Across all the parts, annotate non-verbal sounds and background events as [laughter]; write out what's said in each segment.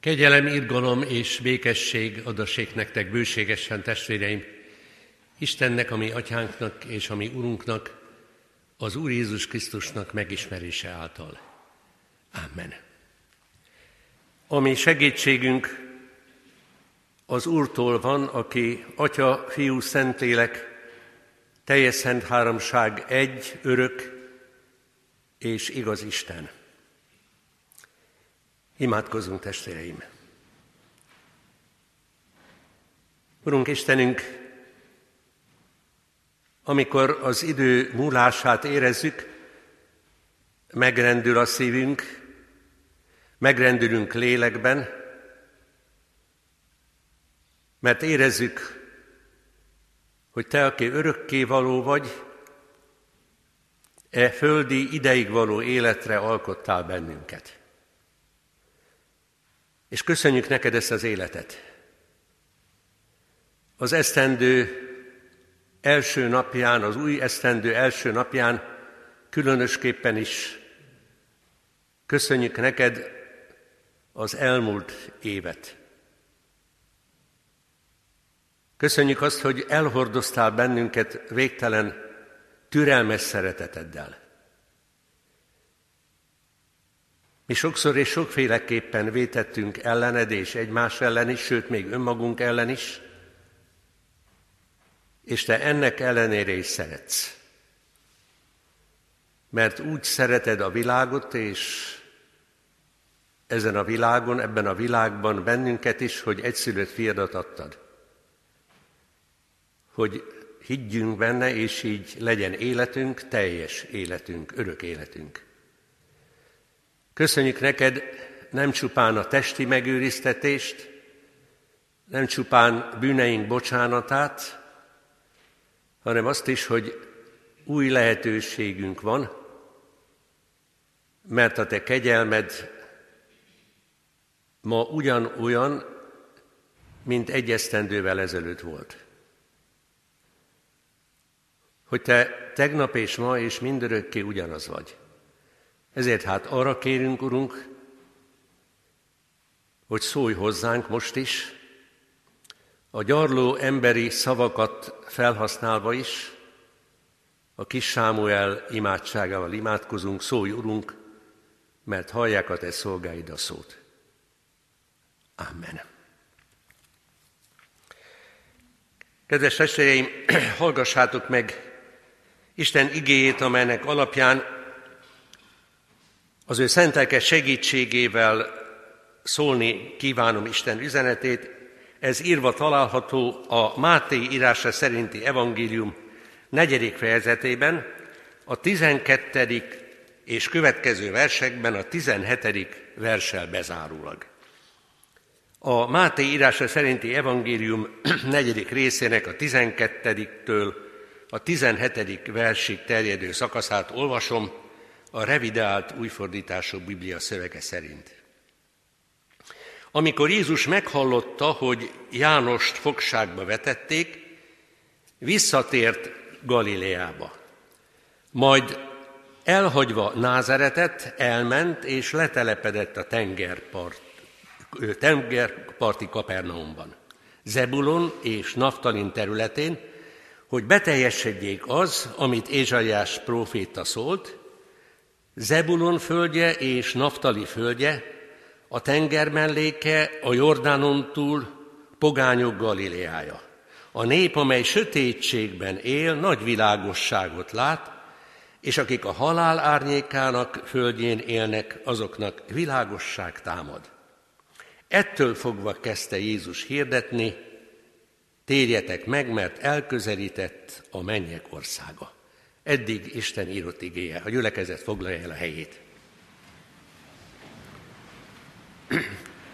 Kegyelem, irgalom és békesség adassék nektek bőségesen, testvéreim, Istennek, ami atyánknak és ami Urunknak, az Úr Jézus Krisztusnak megismerése által. Amen. Ami segítségünk az Úrtól van, aki Atya, Fiú, Szentlélek, teljes szent háromság egy, örök és igaz Isten. Imádkozunk, testvéreim! Urunk Istenünk, amikor az idő múlását érezzük, megrendül a szívünk, megrendülünk lélekben, mert érezzük, hogy Te, aki örökké való vagy, e földi ideig való életre alkottál bennünket. És köszönjük neked ezt az életet. Az esztendő első napján, az új esztendő első napján különösképpen is köszönjük neked az elmúlt évet. Köszönjük azt, hogy elhordoztál bennünket végtelen türelmes szereteteddel. Mi sokszor és sokféleképpen vétettünk ellened és egymás ellen is, sőt még önmagunk ellen is, és te ennek ellenére is szeretsz. Mert úgy szereted a világot, és ezen a világon, ebben a világban bennünket is, hogy egyszülött fiadat adtad. Hogy higgyünk benne, és így legyen életünk, teljes életünk, örök életünk. Köszönjük neked nem csupán a testi megőriztetést, nem csupán bűneink bocsánatát, hanem azt is, hogy új lehetőségünk van, mert a te kegyelmed ma ugyanolyan, mint egy esztendővel ezelőtt volt. Hogy te tegnap és ma és mindörökké ugyanaz vagy. Ezért hát arra kérünk, Urunk, hogy szólj hozzánk most is, a gyarló emberi szavakat felhasználva is, a kis Sámuel imádságával imádkozunk, szólj, Urunk, mert hallják a Te szolgáid a szót. Amen. Kedves testvéreim, [clears throat] hallgassátok meg Isten igéjét, amelynek alapján az ő szentelke segítségével szólni kívánom Isten üzenetét. Ez írva található a Máté írása szerinti evangélium negyedik fejezetében, a tizenkettedik és következő versekben a tizenhetedik versel bezárólag. A Máté írása szerinti evangélium [clears throat] negyedik részének a tizenkettediktől a tizenhetedik versig terjedő szakaszát olvasom, a revidált újfordítású Biblia szövege szerint. Amikor Jézus meghallotta, hogy Jánost fogságba vetették, visszatért Galileába. Majd elhagyva Názeretet, elment és letelepedett a tengerpart, tengerparti Kapernaumban, Zebulon és Naftalin területén, hogy beteljesedjék az, amit Ézsaiás próféta szólt, Zebulon földje és Naftali földje, a tenger melléke, a Jordánon túl, pogányok Galileája. A nép, amely sötétségben él, nagy világosságot lát, és akik a halál árnyékának földjén élnek, azoknak világosság támad. Ettől fogva kezdte Jézus hirdetni, térjetek meg, mert elközelített a mennyek országa. Eddig Isten írott igéje. A gyülekezet foglalja el a helyét.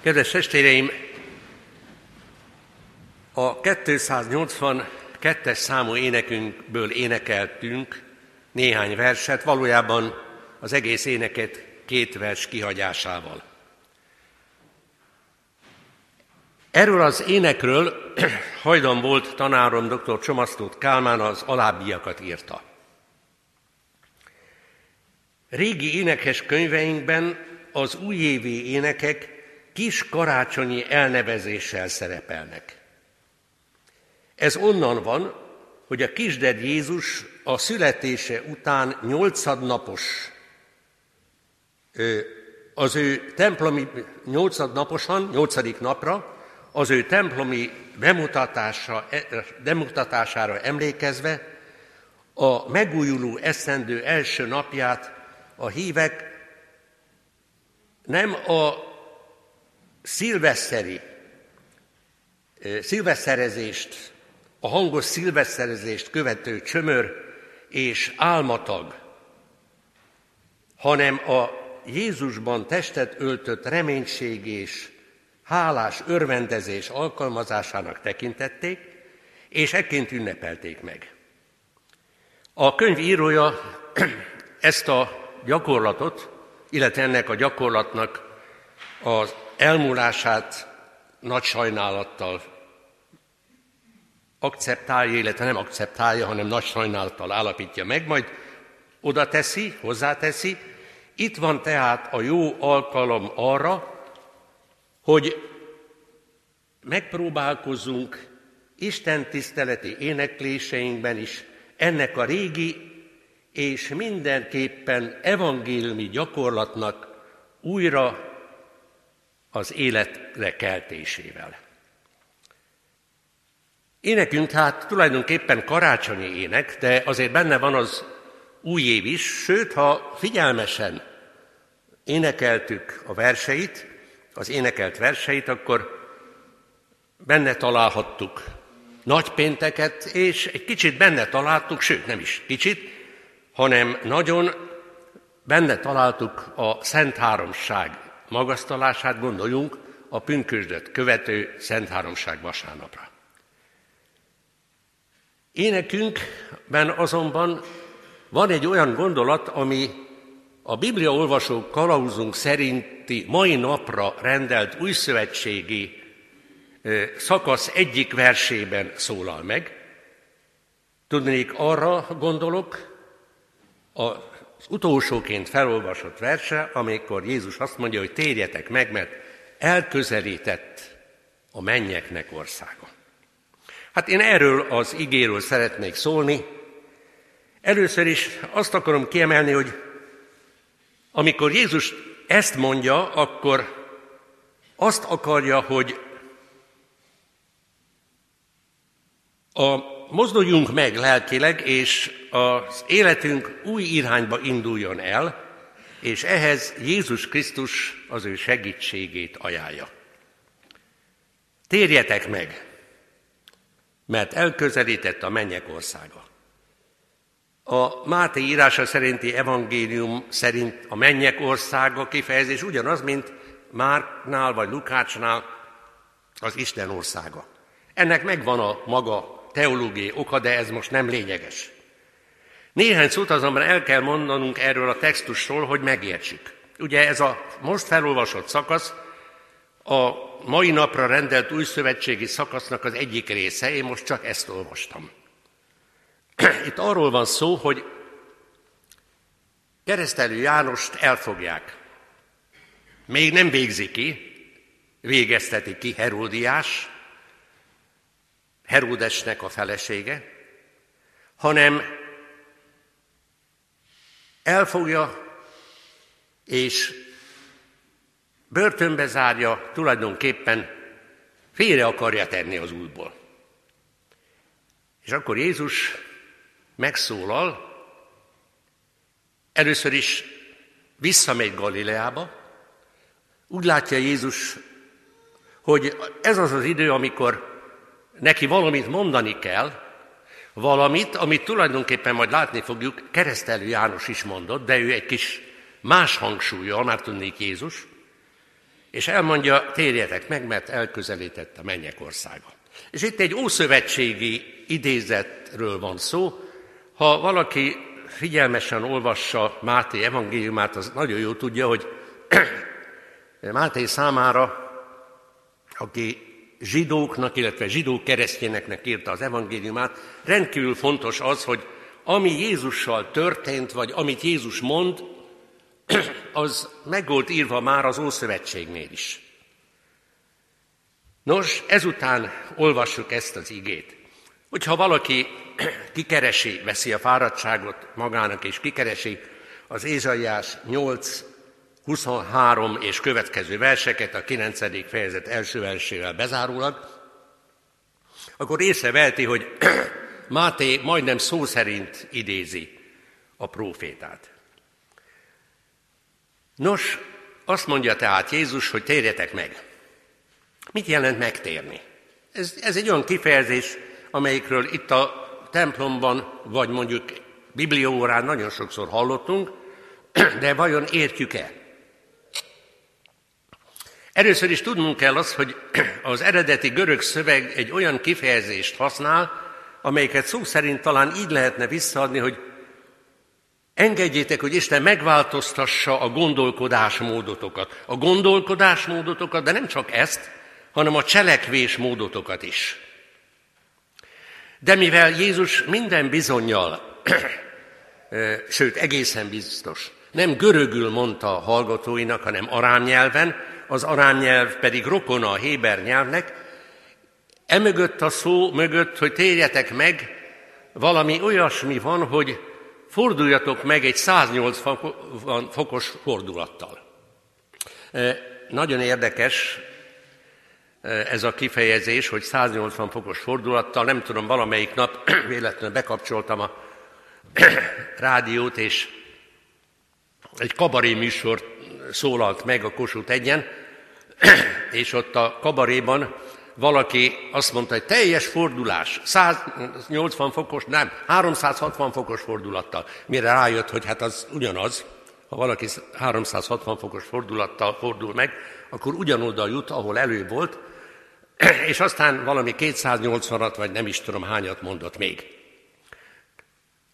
Kedves testvéreim, a 282-es számú énekünkből énekeltünk néhány verset, valójában az egész éneket két vers kihagyásával. Erről az énekről [clears throat] hajdan volt tanárom dr. Csomasztót Kálmán az alábbiakat írta. Régi énekes könyveinkben az újévi énekek kis karácsonyi elnevezéssel szerepelnek. Ez onnan van, hogy a kisded Jézus a születése után nyolcadnapos, az ő templomi, nyolcadnaposan, nyolcadik napra, az ő templomi bemutatása, e, bemutatására emlékezve a megújuló eszendő első napját a hívek nem a szilveszteri, szilveszterezést, a hangos szilveszterezést követő csömör és álmatag, hanem a Jézusban testet öltött reménység és hálás örvendezés alkalmazásának tekintették, és ekként ünnepelték meg. A könyv írója [clears throat] ezt a gyakorlatot, illetve ennek a gyakorlatnak az elmúlását nagy sajnálattal akceptálja, illetve nem akceptálja, hanem nagy sajnálattal állapítja meg, majd oda teszi, hozzáteszi, itt van tehát a jó alkalom arra, hogy megpróbálkozzunk Isten tiszteleti énekléseinkben is ennek a régi és mindenképpen evangéliumi gyakorlatnak újra az életre keltésével. Énekünk hát tulajdonképpen karácsonyi ének, de azért benne van az új év is, sőt, ha figyelmesen énekeltük a verseit, az énekelt verseit, akkor benne találhattuk nagypénteket, és egy kicsit benne találtuk, sőt nem is kicsit, hanem nagyon benne találtuk a Szent Háromság magasztalását, gondoljunk a pünkösdöt követő Szent Háromság vasárnapra. Énekünkben azonban van egy olyan gondolat, ami a Biblia olvasó kalauzunk szerinti mai napra rendelt újszövetségi szakasz egyik versében szólal meg. Tudnék, arra gondolok, az utolsóként felolvasott verse, amikor Jézus azt mondja, hogy térjetek meg, mert elközelített a mennyeknek országa. Hát én erről az igéről szeretnék szólni. Először is azt akarom kiemelni, hogy amikor Jézus ezt mondja, akkor azt akarja, hogy a, mozduljunk meg lelkileg, és az életünk új irányba induljon el, és ehhez Jézus Krisztus az ő segítségét ajánlja. Térjetek meg, mert elközelített a mennyek országa. A Máté írása szerinti evangélium szerint a mennyek országa kifejezés ugyanaz, mint Márknál vagy Lukácsnál az Isten országa. Ennek megvan a maga teológiai oka, de ez most nem lényeges. Néhány szót azonban el kell mondanunk erről a textusról, hogy megértsük. Ugye ez a most felolvasott szakasz a mai napra rendelt új szövetségi szakasznak az egyik része, én most csak ezt olvastam. [clears throat] Itt arról van szó, hogy keresztelő Jánost elfogják. Még nem végzi ki, végezteti ki Heródiás, Heródesnek a felesége, hanem elfogja és börtönbe zárja, tulajdonképpen félre akarja tenni az útból. És akkor Jézus megszólal, először is visszamegy Galileába, úgy látja Jézus, hogy ez az az idő, amikor neki valamit mondani kell, valamit, amit tulajdonképpen majd látni fogjuk, keresztelő János is mondott, de ő egy kis más hangsúlyjal, már tudnék Jézus, és elmondja, térjetek meg, mert elközelített a mennyek országa. És itt egy ószövetségi idézetről van szó. Ha valaki figyelmesen olvassa Máté evangéliumát, az nagyon jó tudja, hogy [clears throat] Máté számára, aki zsidóknak, illetve zsidó keresztényeknek írta az evangéliumát, rendkívül fontos az, hogy ami Jézussal történt, vagy amit Jézus mond, [clears throat] az meg volt írva már az Ószövetségnél is. Nos, ezután olvassuk ezt az igét. Hogyha valaki [clears throat] kikeresi, veszi a fáradtságot magának, és kikeresi az Ézsaiás 8, 23 és következő verseket, a 9. fejezet első versével bezárólag, akkor észrevelti, hogy [clears throat] Máté majdnem szó szerint idézi a prófétát. Nos, azt mondja tehát Jézus, hogy térjetek meg. Mit jelent megtérni? Ez, ez egy olyan kifejezés, amelyikről itt a templomban, vagy mondjuk biblióórán nagyon sokszor hallottunk, [clears throat] de vajon értjük-e? Először is tudnunk kell azt, hogy [clears throat] az eredeti görög szöveg egy olyan kifejezést használ, amelyiket szó szerint talán így lehetne visszaadni, hogy engedjétek, hogy Isten megváltoztassa a gondolkodásmódotokat. A gondolkodásmódotokat, de nem csak ezt, hanem a cselekvésmódotokat is. De mivel Jézus minden bizonyal, [clears throat] sőt egészen biztos, nem görögül mondta a hallgatóinak, hanem arámnyelven, az arámnyelv pedig rokona a héber nyelvnek, emögött a szó mögött, hogy térjetek meg, valami olyasmi van, hogy forduljatok meg egy 180 fokos fordulattal. Nagyon érdekes, ez a kifejezés, hogy 180 fokos fordulattal, nem tudom, valamelyik nap [clears throat] véletlenül bekapcsoltam a [clears throat] rádiót, és egy kabaré műsor szólalt meg a Kossuth egyen, [clears throat] és ott a kabaréban valaki azt mondta, hogy teljes fordulás, 180 fokos, nem, 360 fokos fordulattal. Mire rájött, hogy hát az ugyanaz, ha valaki 360 fokos fordulattal fordul meg, akkor ugyanoda jut, ahol előbb volt, [clears throat] és aztán valami 280-at, vagy nem is tudom hányat mondott még.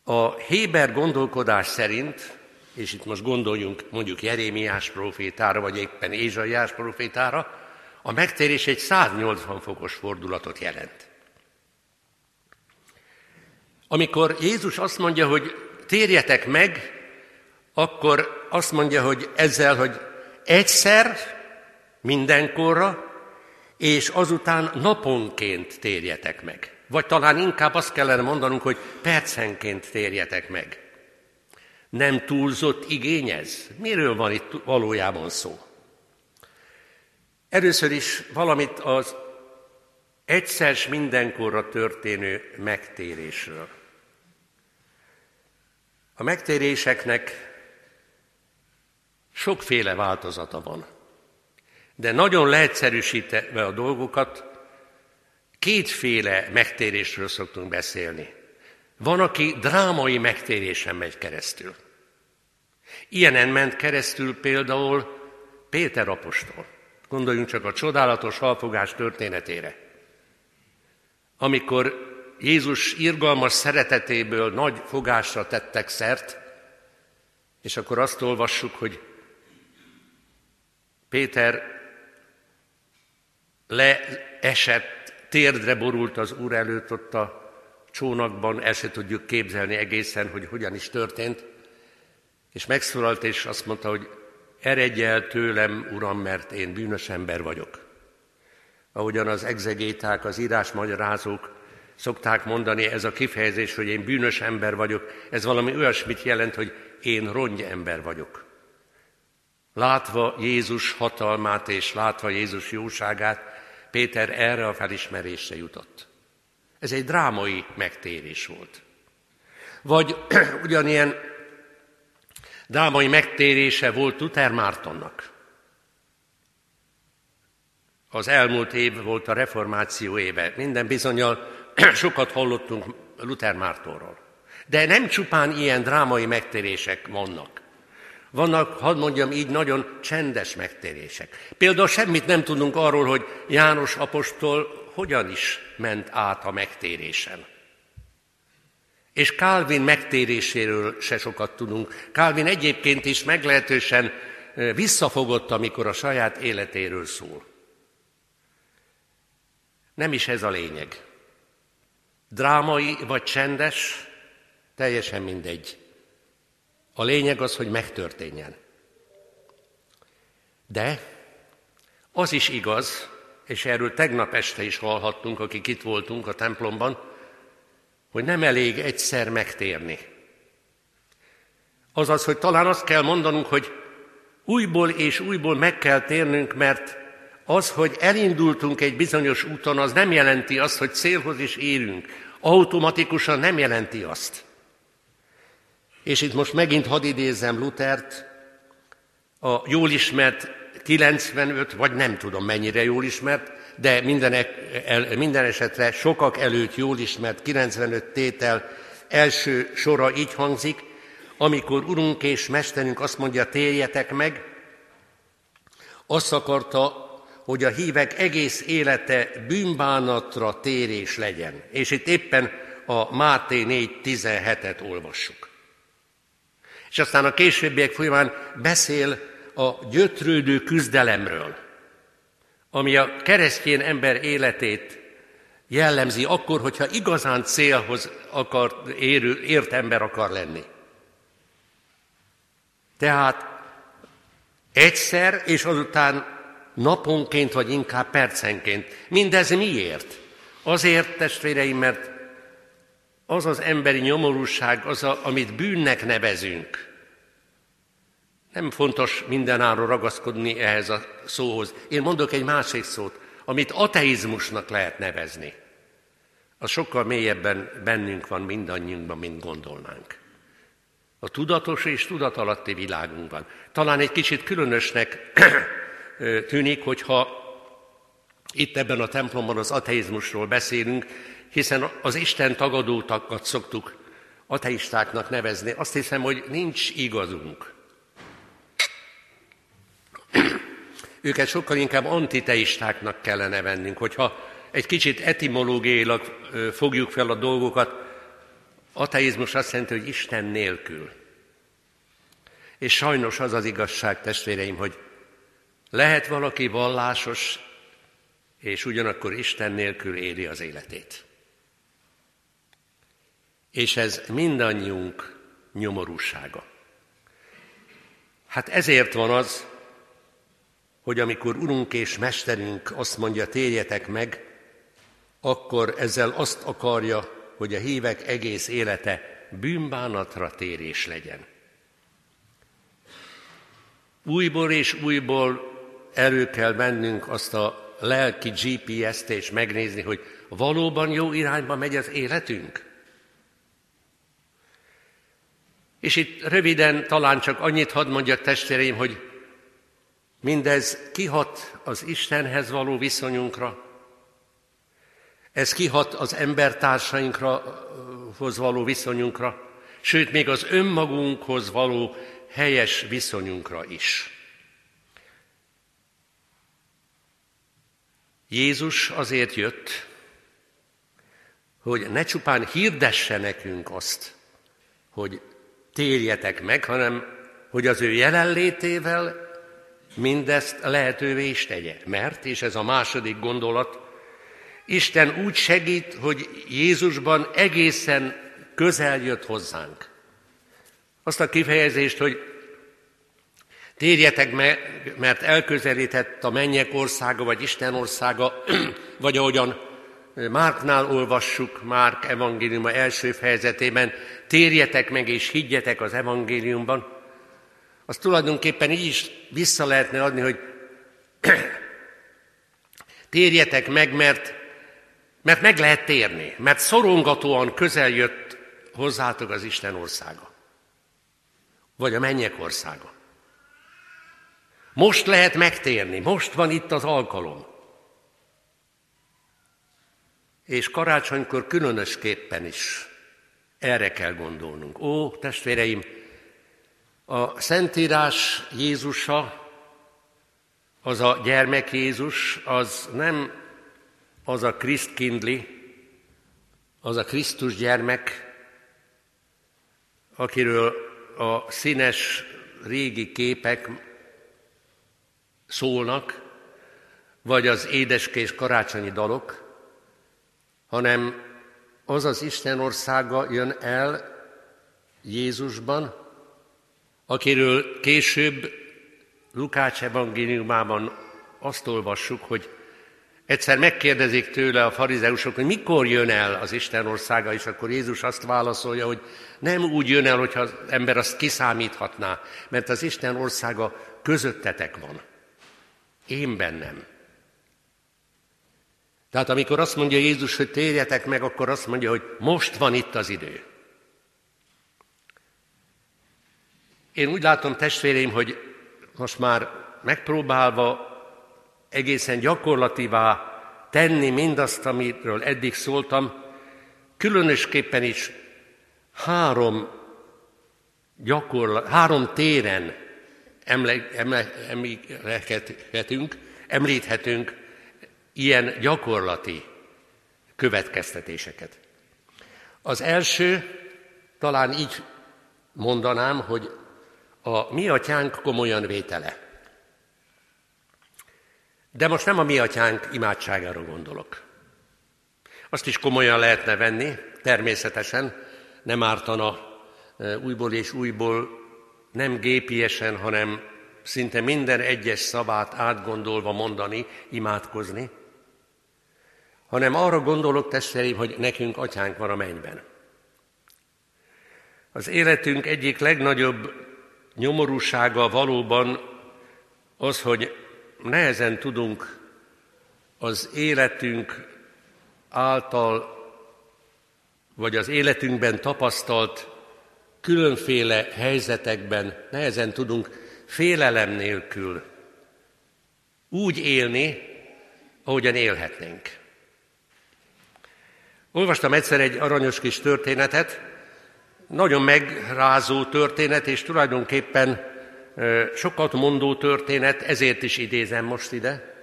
A Héber gondolkodás szerint, és itt most gondoljunk mondjuk Jerémiás profétára, vagy éppen Ézsaiás profétára, a megtérés egy 180 fokos fordulatot jelent. Amikor Jézus azt mondja, hogy térjetek meg, akkor azt mondja, hogy ezzel, hogy egyszer, mindenkorra, és azután naponként térjetek meg. Vagy talán inkább azt kellene mondanunk, hogy percenként térjetek meg. Nem túlzott igényez? Miről van itt valójában szó? Először is valamit az egyszer mindenkorra történő megtérésről. A megtéréseknek sokféle változata van. De nagyon leegyszerűsítve a dolgokat, kétféle megtérésről szoktunk beszélni. Van, aki drámai megtérésen megy keresztül. Ilyenen ment keresztül például Péter apostol. Gondoljunk csak a csodálatos halfogás történetére. Amikor Jézus irgalmas szeretetéből nagy fogásra tettek szert, és akkor azt olvassuk, hogy Péter leesett, térdre borult az Úr előtt ott a csónakban, el se tudjuk képzelni egészen, hogy hogyan is történt, és megszólalt, és azt mondta, hogy eredj el tőlem, Uram, mert én bűnös ember vagyok. Ahogyan az egzegéták, az írásmagyarázók szokták mondani, ez a kifejezés, hogy én bűnös ember vagyok, ez valami olyasmit jelent, hogy én rongy ember vagyok. Látva Jézus hatalmát és látva Jézus jóságát, Péter erre a felismerésre jutott. Ez egy drámai megtérés volt. Vagy [clears throat] ugyanilyen drámai megtérése volt Luther Mártonnak. Az elmúlt év volt a reformáció éve. Minden bizonyal [clears throat] sokat hallottunk Luther Mártonról. De nem csupán ilyen drámai megtérések vannak. Vannak, hadd mondjam így, nagyon csendes megtérések. Például semmit nem tudunk arról, hogy János apostol hogyan is ment át a megtérésen. És Calvin megtéréséről se sokat tudunk. Calvin egyébként is meglehetősen visszafogott, amikor a saját életéről szól. Nem is ez a lényeg. Drámai vagy csendes, teljesen mindegy. A lényeg az, hogy megtörténjen. De az is igaz, és erről tegnap este is hallhattunk, akik itt voltunk a templomban, hogy nem elég egyszer megtérni. Azaz, hogy talán azt kell mondanunk, hogy újból és újból meg kell térnünk, mert az, hogy elindultunk egy bizonyos úton, az nem jelenti azt, hogy célhoz is érünk. Automatikusan nem jelenti azt. És itt most megint hadd idézem Lutert, a jól ismert 95, vagy nem tudom mennyire jól ismert, de minden, el, minden esetre sokak előtt jól ismert 95 tétel első sora így hangzik, amikor Urunk és Mesterünk azt mondja, térjetek meg, azt akarta, hogy a hívek egész élete bűnbánatra térés legyen. És itt éppen a Máté 4.17-et olvassuk. És aztán a későbbiek folyamán beszél a gyötrődő küzdelemről, ami a keresztjén ember életét jellemzi akkor, hogyha igazán célhoz akar, érő, ért ember akar lenni. Tehát egyszer, és azután naponként, vagy inkább percenként. Mindez miért? Azért, testvéreim, mert az az emberi nyomorúság, az, a, amit bűnnek nevezünk, nem fontos mindenáron ragaszkodni ehhez a szóhoz. Én mondok egy másik szót, amit ateizmusnak lehet nevezni. Az sokkal mélyebben bennünk van mindannyiunkban, mint gondolnánk. A tudatos és tudatalatti világunkban. Talán egy kicsit különösnek [clears throat] tűnik, hogyha itt ebben a templomban az ateizmusról beszélünk, hiszen az Isten tagadótakat szoktuk ateistáknak nevezni. Azt hiszem, hogy nincs igazunk. Őket sokkal inkább antiteistáknak kellene vennünk, hogyha egy kicsit etimológiailag fogjuk fel a dolgokat, ateizmus azt jelenti, hogy Isten nélkül. És sajnos az az igazság, testvéreim, hogy lehet valaki vallásos, és ugyanakkor Isten nélkül éli az életét. És ez mindannyiunk nyomorúsága. Hát ezért van az, hogy amikor Urunk és Mesterünk azt mondja, térjetek meg, akkor ezzel azt akarja, hogy a hívek egész élete bűnbánatra térés legyen. Újból és újból elő kell vennünk azt a lelki GPS-t és megnézni, hogy valóban jó irányba megy az életünk? És itt röviden talán csak annyit hadd mondjak testvéreim, hogy mindez kihat az Istenhez való viszonyunkra, ez kihat az embertársainkhoz való viszonyunkra, sőt, még az önmagunkhoz való helyes viszonyunkra is. Jézus azért jött, hogy ne csupán hirdesse nekünk azt, hogy térjetek meg, hanem hogy az ő jelenlétével mindezt lehetővé is tegye. Mert, és ez a második gondolat, Isten úgy segít, hogy Jézusban egészen közel jött hozzánk. Azt a kifejezést, hogy Térjetek meg, mert elközelített a mennyek országa, vagy Isten országa, [clears throat] vagy ahogyan Márknál olvassuk, Márk evangéliuma első fejezetében, térjetek meg és higgyetek az evangéliumban. Az tulajdonképpen így is vissza lehetne adni, hogy [clears throat] térjetek meg, mert, mert meg lehet térni, mert szorongatóan közel jött hozzátok az Isten országa, vagy a mennyek országa. Most lehet megtérni, most van itt az alkalom. És karácsonykor különösképpen is erre kell gondolnunk. Ó, testvéreim, a Szentírás Jézusa, az a gyermek Jézus, az nem az a Kindli, az a Krisztus gyermek, akiről a színes régi képek szólnak, vagy az édeskés karácsonyi dalok, hanem az az Isten országa jön el Jézusban, akiről később Lukács evangéliumában azt olvassuk, hogy Egyszer megkérdezik tőle a farizeusok, hogy mikor jön el az Isten országa, és akkor Jézus azt válaszolja, hogy nem úgy jön el, hogyha az ember azt kiszámíthatná, mert az Isten országa közöttetek van. Én bennem. Tehát amikor azt mondja Jézus, hogy térjetek meg, akkor azt mondja, hogy most van itt az idő. Én úgy látom, testvéreim, hogy most már megpróbálva egészen gyakorlatívá tenni mindazt, amiről eddig szóltam, különösképpen is három, gyakorlat, három téren emle, emle, emlékezhetünk, említhetünk ilyen gyakorlati következtetéseket. Az első, talán így mondanám, hogy a mi atyánk komolyan vétele. De most nem a mi atyánk imádságára gondolok. Azt is komolyan lehetne venni, természetesen, nem ártana e, újból és újból, nem gépiesen, hanem szinte minden egyes szavát átgondolva mondani, imádkozni, hanem arra gondolok, testvéreim, hogy nekünk atyánk van a mennyben. Az életünk egyik legnagyobb nyomorúsága valóban az, hogy nehezen tudunk az életünk által, vagy az életünkben tapasztalt különféle helyzetekben nehezen tudunk félelem nélkül úgy élni, ahogyan élhetnénk. Olvastam egyszer egy aranyos kis történetet, nagyon megrázó történet, és tulajdonképpen sokat mondó történet, ezért is idézem most ide.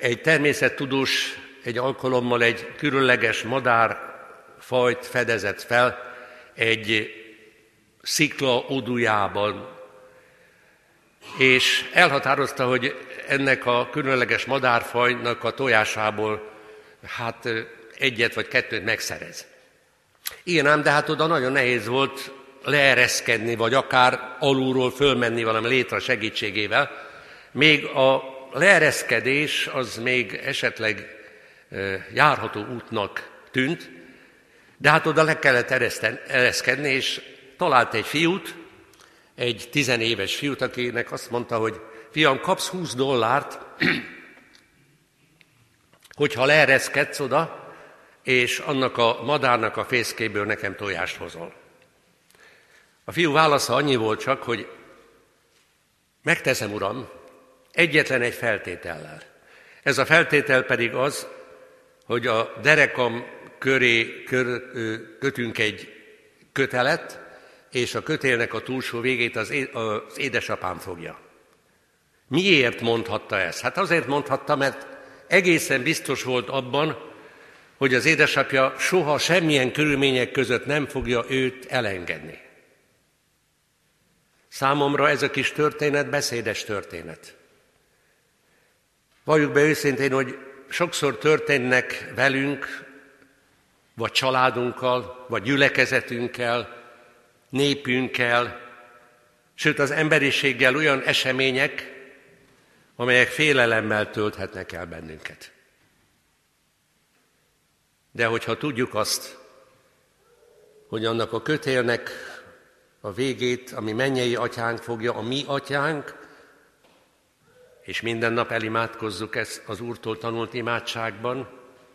Egy természettudós egy alkalommal egy különleges madárfajt fedezett fel egy szikla odujában, és elhatározta, hogy ennek a különleges madárfajnak a tojásából hát egyet vagy kettőt megszerez. Ilyen ám, de hát oda nagyon nehéz volt leereszkedni, vagy akár alulról fölmenni valami létre segítségével. Még a leereszkedés az még esetleg járható útnak tűnt, de hát oda le kellett ereszkedni, és talált egy fiút, egy tizenéves fiút, akinek azt mondta, hogy fiam, kapsz 20 dollárt, [clears throat] hogyha leereszkedsz oda, és annak a madárnak a fészkéből nekem tojást hozol. A fiú válasza annyi volt csak, hogy megteszem, uram, egyetlen egy feltétellel. Ez a feltétel pedig az, hogy a derekam köré kör, kötünk egy kötelet, és a kötélnek a túlsó végét az, az édesapám fogja. Miért mondhatta ezt? Hát azért mondhatta, mert egészen biztos volt abban, hogy az édesapja soha semmilyen körülmények között nem fogja őt elengedni. Számomra ez a kis történet beszédes történet. Valljuk be őszintén, hogy sokszor történnek velünk, vagy családunkkal, vagy gyülekezetünkkel, népünkkel, sőt az emberiséggel olyan események, amelyek félelemmel tölthetnek el bennünket. De hogyha tudjuk azt, hogy annak a kötélnek a végét, ami mennyei atyánk fogja, a mi atyánk, és minden nap elimádkozzuk ezt az Úrtól tanult imádságban,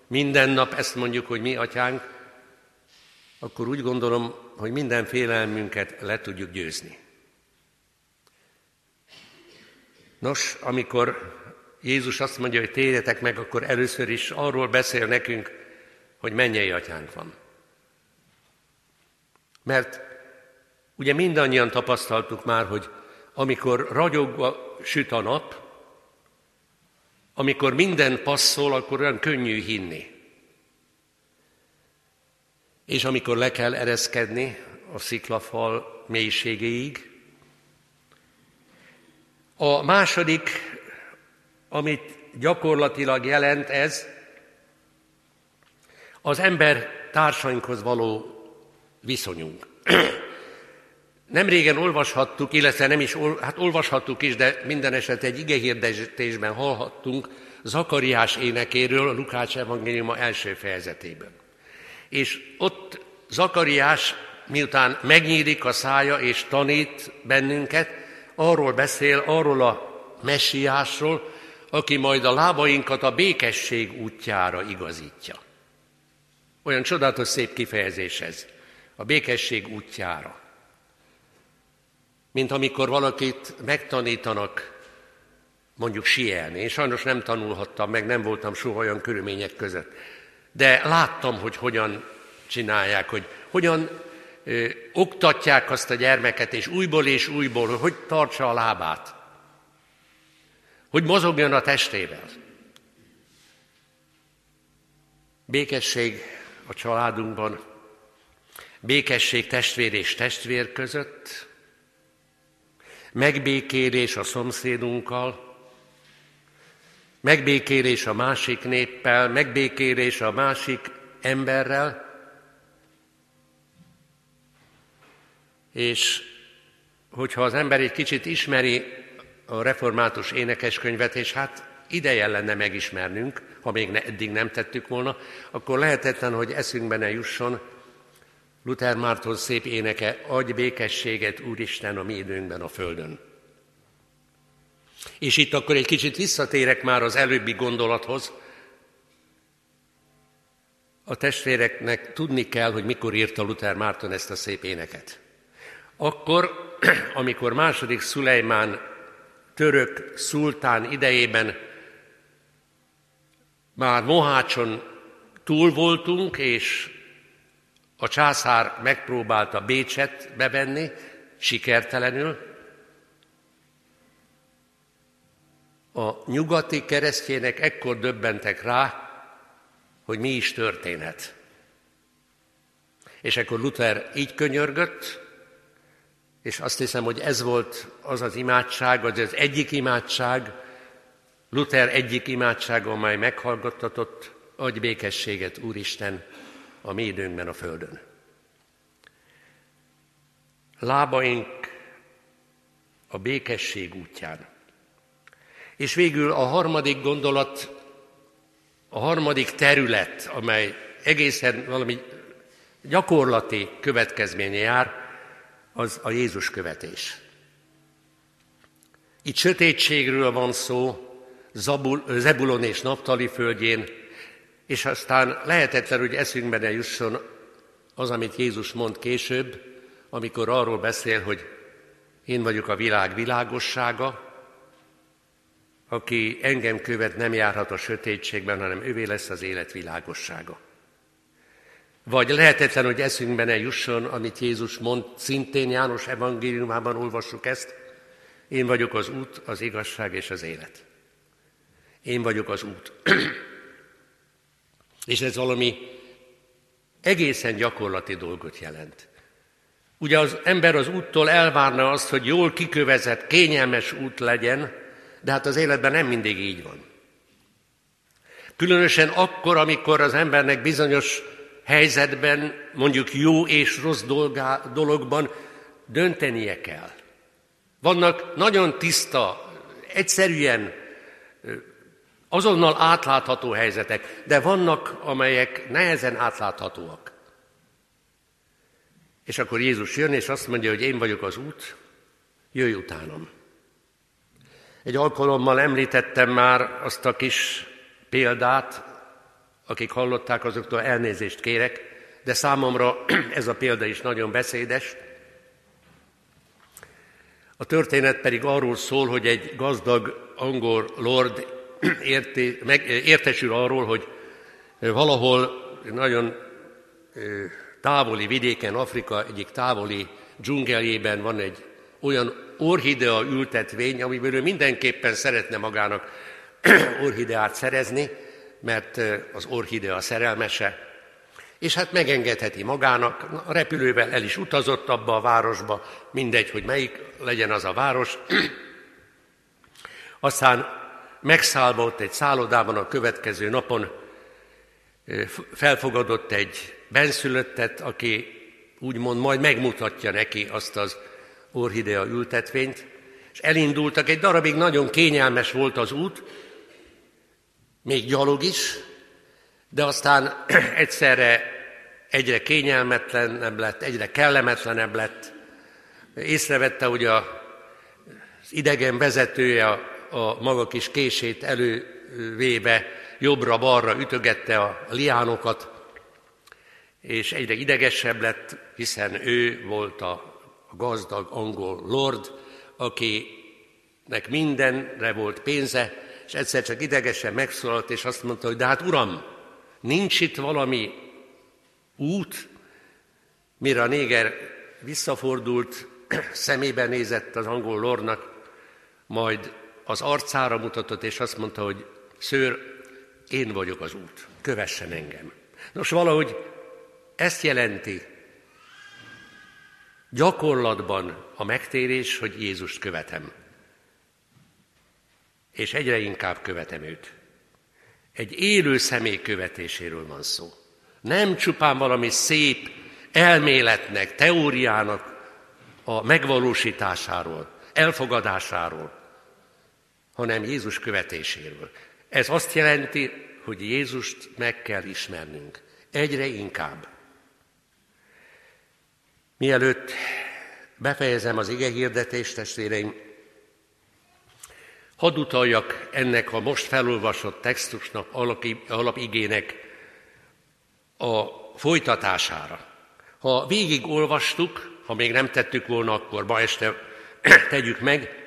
minden nap ezt mondjuk, hogy mi atyánk, akkor úgy gondolom, hogy minden félelmünket le tudjuk győzni. Nos, amikor Jézus azt mondja, hogy térjetek meg, akkor először is arról beszél nekünk, hogy mennyei atyánk van. Mert ugye mindannyian tapasztaltuk már, hogy amikor ragyogva süt a nap, amikor minden passzol, akkor olyan könnyű hinni. És amikor le kell ereszkedni a sziklafal mélységéig, a második, amit gyakorlatilag jelent ez, az ember társainkhoz való viszonyunk. [clears throat] Nem régen olvashattuk, illetve nem is, hát olvashattuk is, de minden eset egy igehirdetésben hallhattunk Zakariás énekéről a Lukács evangéliuma első fejezetében. És ott Zakariás, miután megnyílik a szája és tanít bennünket, arról beszél, arról a messiásról, aki majd a lábainkat a békesség útjára igazítja. Olyan csodálatos szép kifejezés ez. A békesség útjára. Mint amikor valakit megtanítanak mondjuk sielni. Én sajnos nem tanulhattam meg, nem voltam soha olyan körülmények között. De láttam, hogy hogyan csinálják, hogy hogyan ö, oktatják azt a gyermeket, és újból és újból, hogy tartsa a lábát. Hogy mozogjon a testével. Békesség a családunkban, békesség testvér és testvér között, megbékélés a szomszédunkkal, megbékélés a másik néppel, megbékélés a másik emberrel, és hogyha az ember egy kicsit ismeri a református énekeskönyvet, és hát ideje lenne megismernünk, ha még ne, eddig nem tettük volna, akkor lehetetlen, hogy eszünkbe ne jusson Luther Márton szép éneke, adj békességet, Úristen, a mi időnkben a Földön. És itt akkor egy kicsit visszatérek már az előbbi gondolathoz. A testvéreknek tudni kell, hogy mikor írta Luther Márton ezt a szép éneket. Akkor, [clears throat] amikor második Szulejmán török szultán idejében már Mohácson túl voltunk, és a császár megpróbálta Bécset bevenni, sikertelenül, A nyugati keresztjének ekkor döbbentek rá, hogy mi is történhet. És akkor Luther így könyörgött, és azt hiszem, hogy ez volt az az imádság, az az egyik imádság, Luther egyik imádsága, amely meghallgattatott, adj békességet, Úristen, a mi időnkben a Földön. Lábaink a békesség útján. És végül a harmadik gondolat, a harmadik terület, amely egészen valami gyakorlati következménye jár, az a Jézus követés. Itt sötétségről van szó, Zebulon és Naptali földjén, és aztán lehetetlen, hogy eszünkbe ne jusson az, amit Jézus mond később, amikor arról beszél, hogy én vagyok a világ világossága, aki engem követ, nem járhat a sötétségben, hanem ővé lesz az élet világossága. Vagy lehetetlen, hogy eszünkbe ne jusson, amit Jézus mond, szintén János evangéliumában olvassuk ezt, én vagyok az út, az igazság és az élet. Én vagyok az út. [clears throat] és ez valami egészen gyakorlati dolgot jelent. Ugye az ember az úttól elvárna azt, hogy jól kikövezett, kényelmes út legyen, de hát az életben nem mindig így van. Különösen akkor, amikor az embernek bizonyos helyzetben, mondjuk jó és rossz dolgá, dologban döntenie kell. Vannak nagyon tiszta, egyszerűen azonnal átlátható helyzetek, de vannak, amelyek nehezen átláthatóak. És akkor Jézus jön, és azt mondja, hogy én vagyok az út, jöjj utánam. Egy alkalommal említettem már azt a kis példát, akik hallották, azoktól elnézést kérek, de számomra [clears throat] ez a példa is nagyon beszédes. A történet pedig arról szól, hogy egy gazdag angol lord érté, meg, értesül arról, hogy valahol nagyon távoli vidéken, Afrika egyik távoli dzsungeljében van egy olyan orhidea ültetvény, amiből ő mindenképpen szeretne magának [clears throat] orhideát szerezni, mert az orhidea szerelmese, és hát megengedheti magának, a repülővel el is utazott abba a városba, mindegy, hogy melyik legyen az a város. [clears throat] Aztán megszállva ott egy szállodában a következő napon felfogadott egy benszülöttet, aki úgymond majd megmutatja neki azt az orhidea ültetvényt, és elindultak, egy darabig nagyon kényelmes volt az út, még gyalog is, de aztán [clears throat] egyszerre egyre kényelmetlenebb lett, egyre kellemetlenebb lett. Észrevette, hogy a, az idegen vezetője a, a maga kis kését elővéve jobbra-balra ütögette a liánokat, és egyre idegesebb lett, hiszen ő volt a gazdag angol lord, akinek mindenre volt pénze, és egyszer csak idegesen megszólalt, és azt mondta, hogy de hát uram, nincs itt valami út, mire a néger visszafordult, [clears throat] szemébe nézett az angol lordnak, majd az arcára mutatott, és azt mondta, hogy szőr, én vagyok az út, kövessen engem. Nos, valahogy ezt jelenti gyakorlatban a megtérés, hogy Jézust követem. És egyre inkább követem őt. Egy élő személy követéséről van szó. Nem csupán valami szép elméletnek, teóriának a megvalósításáról, elfogadásáról, hanem Jézus követéséről. Ez azt jelenti, hogy Jézust meg kell ismernünk. Egyre inkább. Mielőtt befejezem az ige hirdetést, testvéreim, hadd utaljak ennek a most felolvasott textusnak, alapigének a folytatására. Ha végig olvastuk, ha még nem tettük volna, akkor ma este [clears throat] tegyük meg,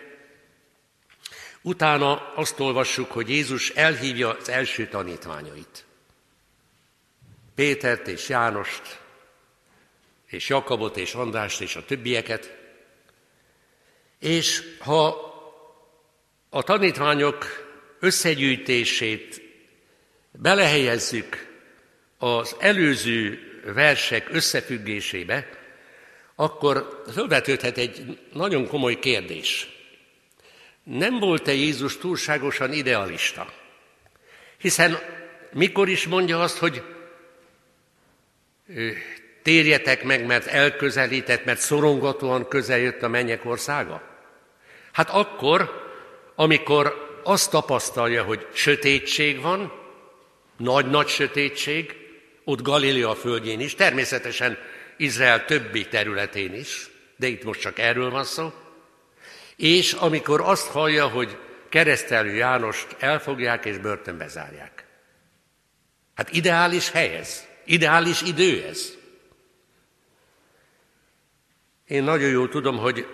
utána azt olvassuk, hogy Jézus elhívja az első tanítványait. Pétert és Jánost, és Jakabot és Andrást és a többieket, és ha a tanítványok összegyűjtését belehelyezzük az előző versek összefüggésébe, akkor felvetődhet egy nagyon komoly kérdés. Nem volt-e Jézus túlságosan idealista? Hiszen mikor is mondja azt, hogy térjetek meg, mert elközelített, mert szorongatóan közel jött a mennyek országa? Hát akkor, amikor azt tapasztalja, hogy sötétség van, nagy-nagy sötétség, ott Galilea földjén is, természetesen Izrael többi területén is, de itt most csak erről van szó, és amikor azt hallja, hogy keresztelő Jánost elfogják és börtönbe zárják. Hát ideális hely ez, ideális idő ez. Én nagyon jól tudom, hogy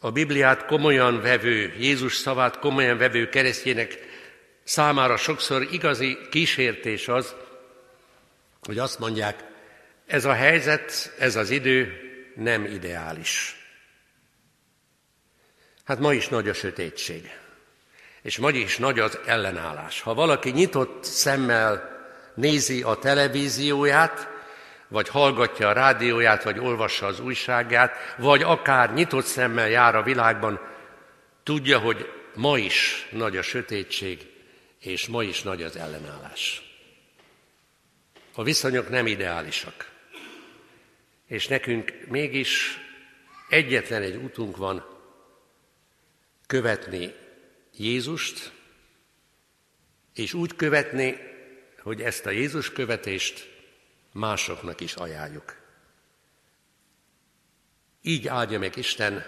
a Bibliát komolyan vevő, Jézus szavát komolyan vevő keresztjének számára sokszor igazi kísértés az, hogy azt mondják, ez a helyzet, ez az idő nem ideális. Hát ma is nagy a sötétség, és ma is nagy az ellenállás. Ha valaki nyitott szemmel nézi a televízióját, vagy hallgatja a rádióját, vagy olvassa az újságát, vagy akár nyitott szemmel jár a világban, tudja, hogy ma is nagy a sötétség, és ma is nagy az ellenállás. A viszonyok nem ideálisak. És nekünk mégis egyetlen egy útunk van, követni Jézust, és úgy követni, hogy ezt a Jézus követést másoknak is ajánljuk. Így áldja meg Isten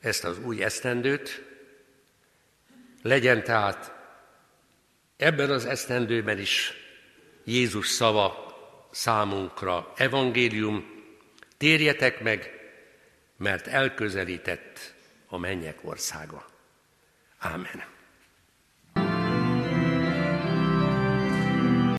ezt az új esztendőt, legyen tehát ebben az esztendőben is Jézus szava számunkra evangélium, térjetek meg, mert elközelített a mennyek országa. Ámen.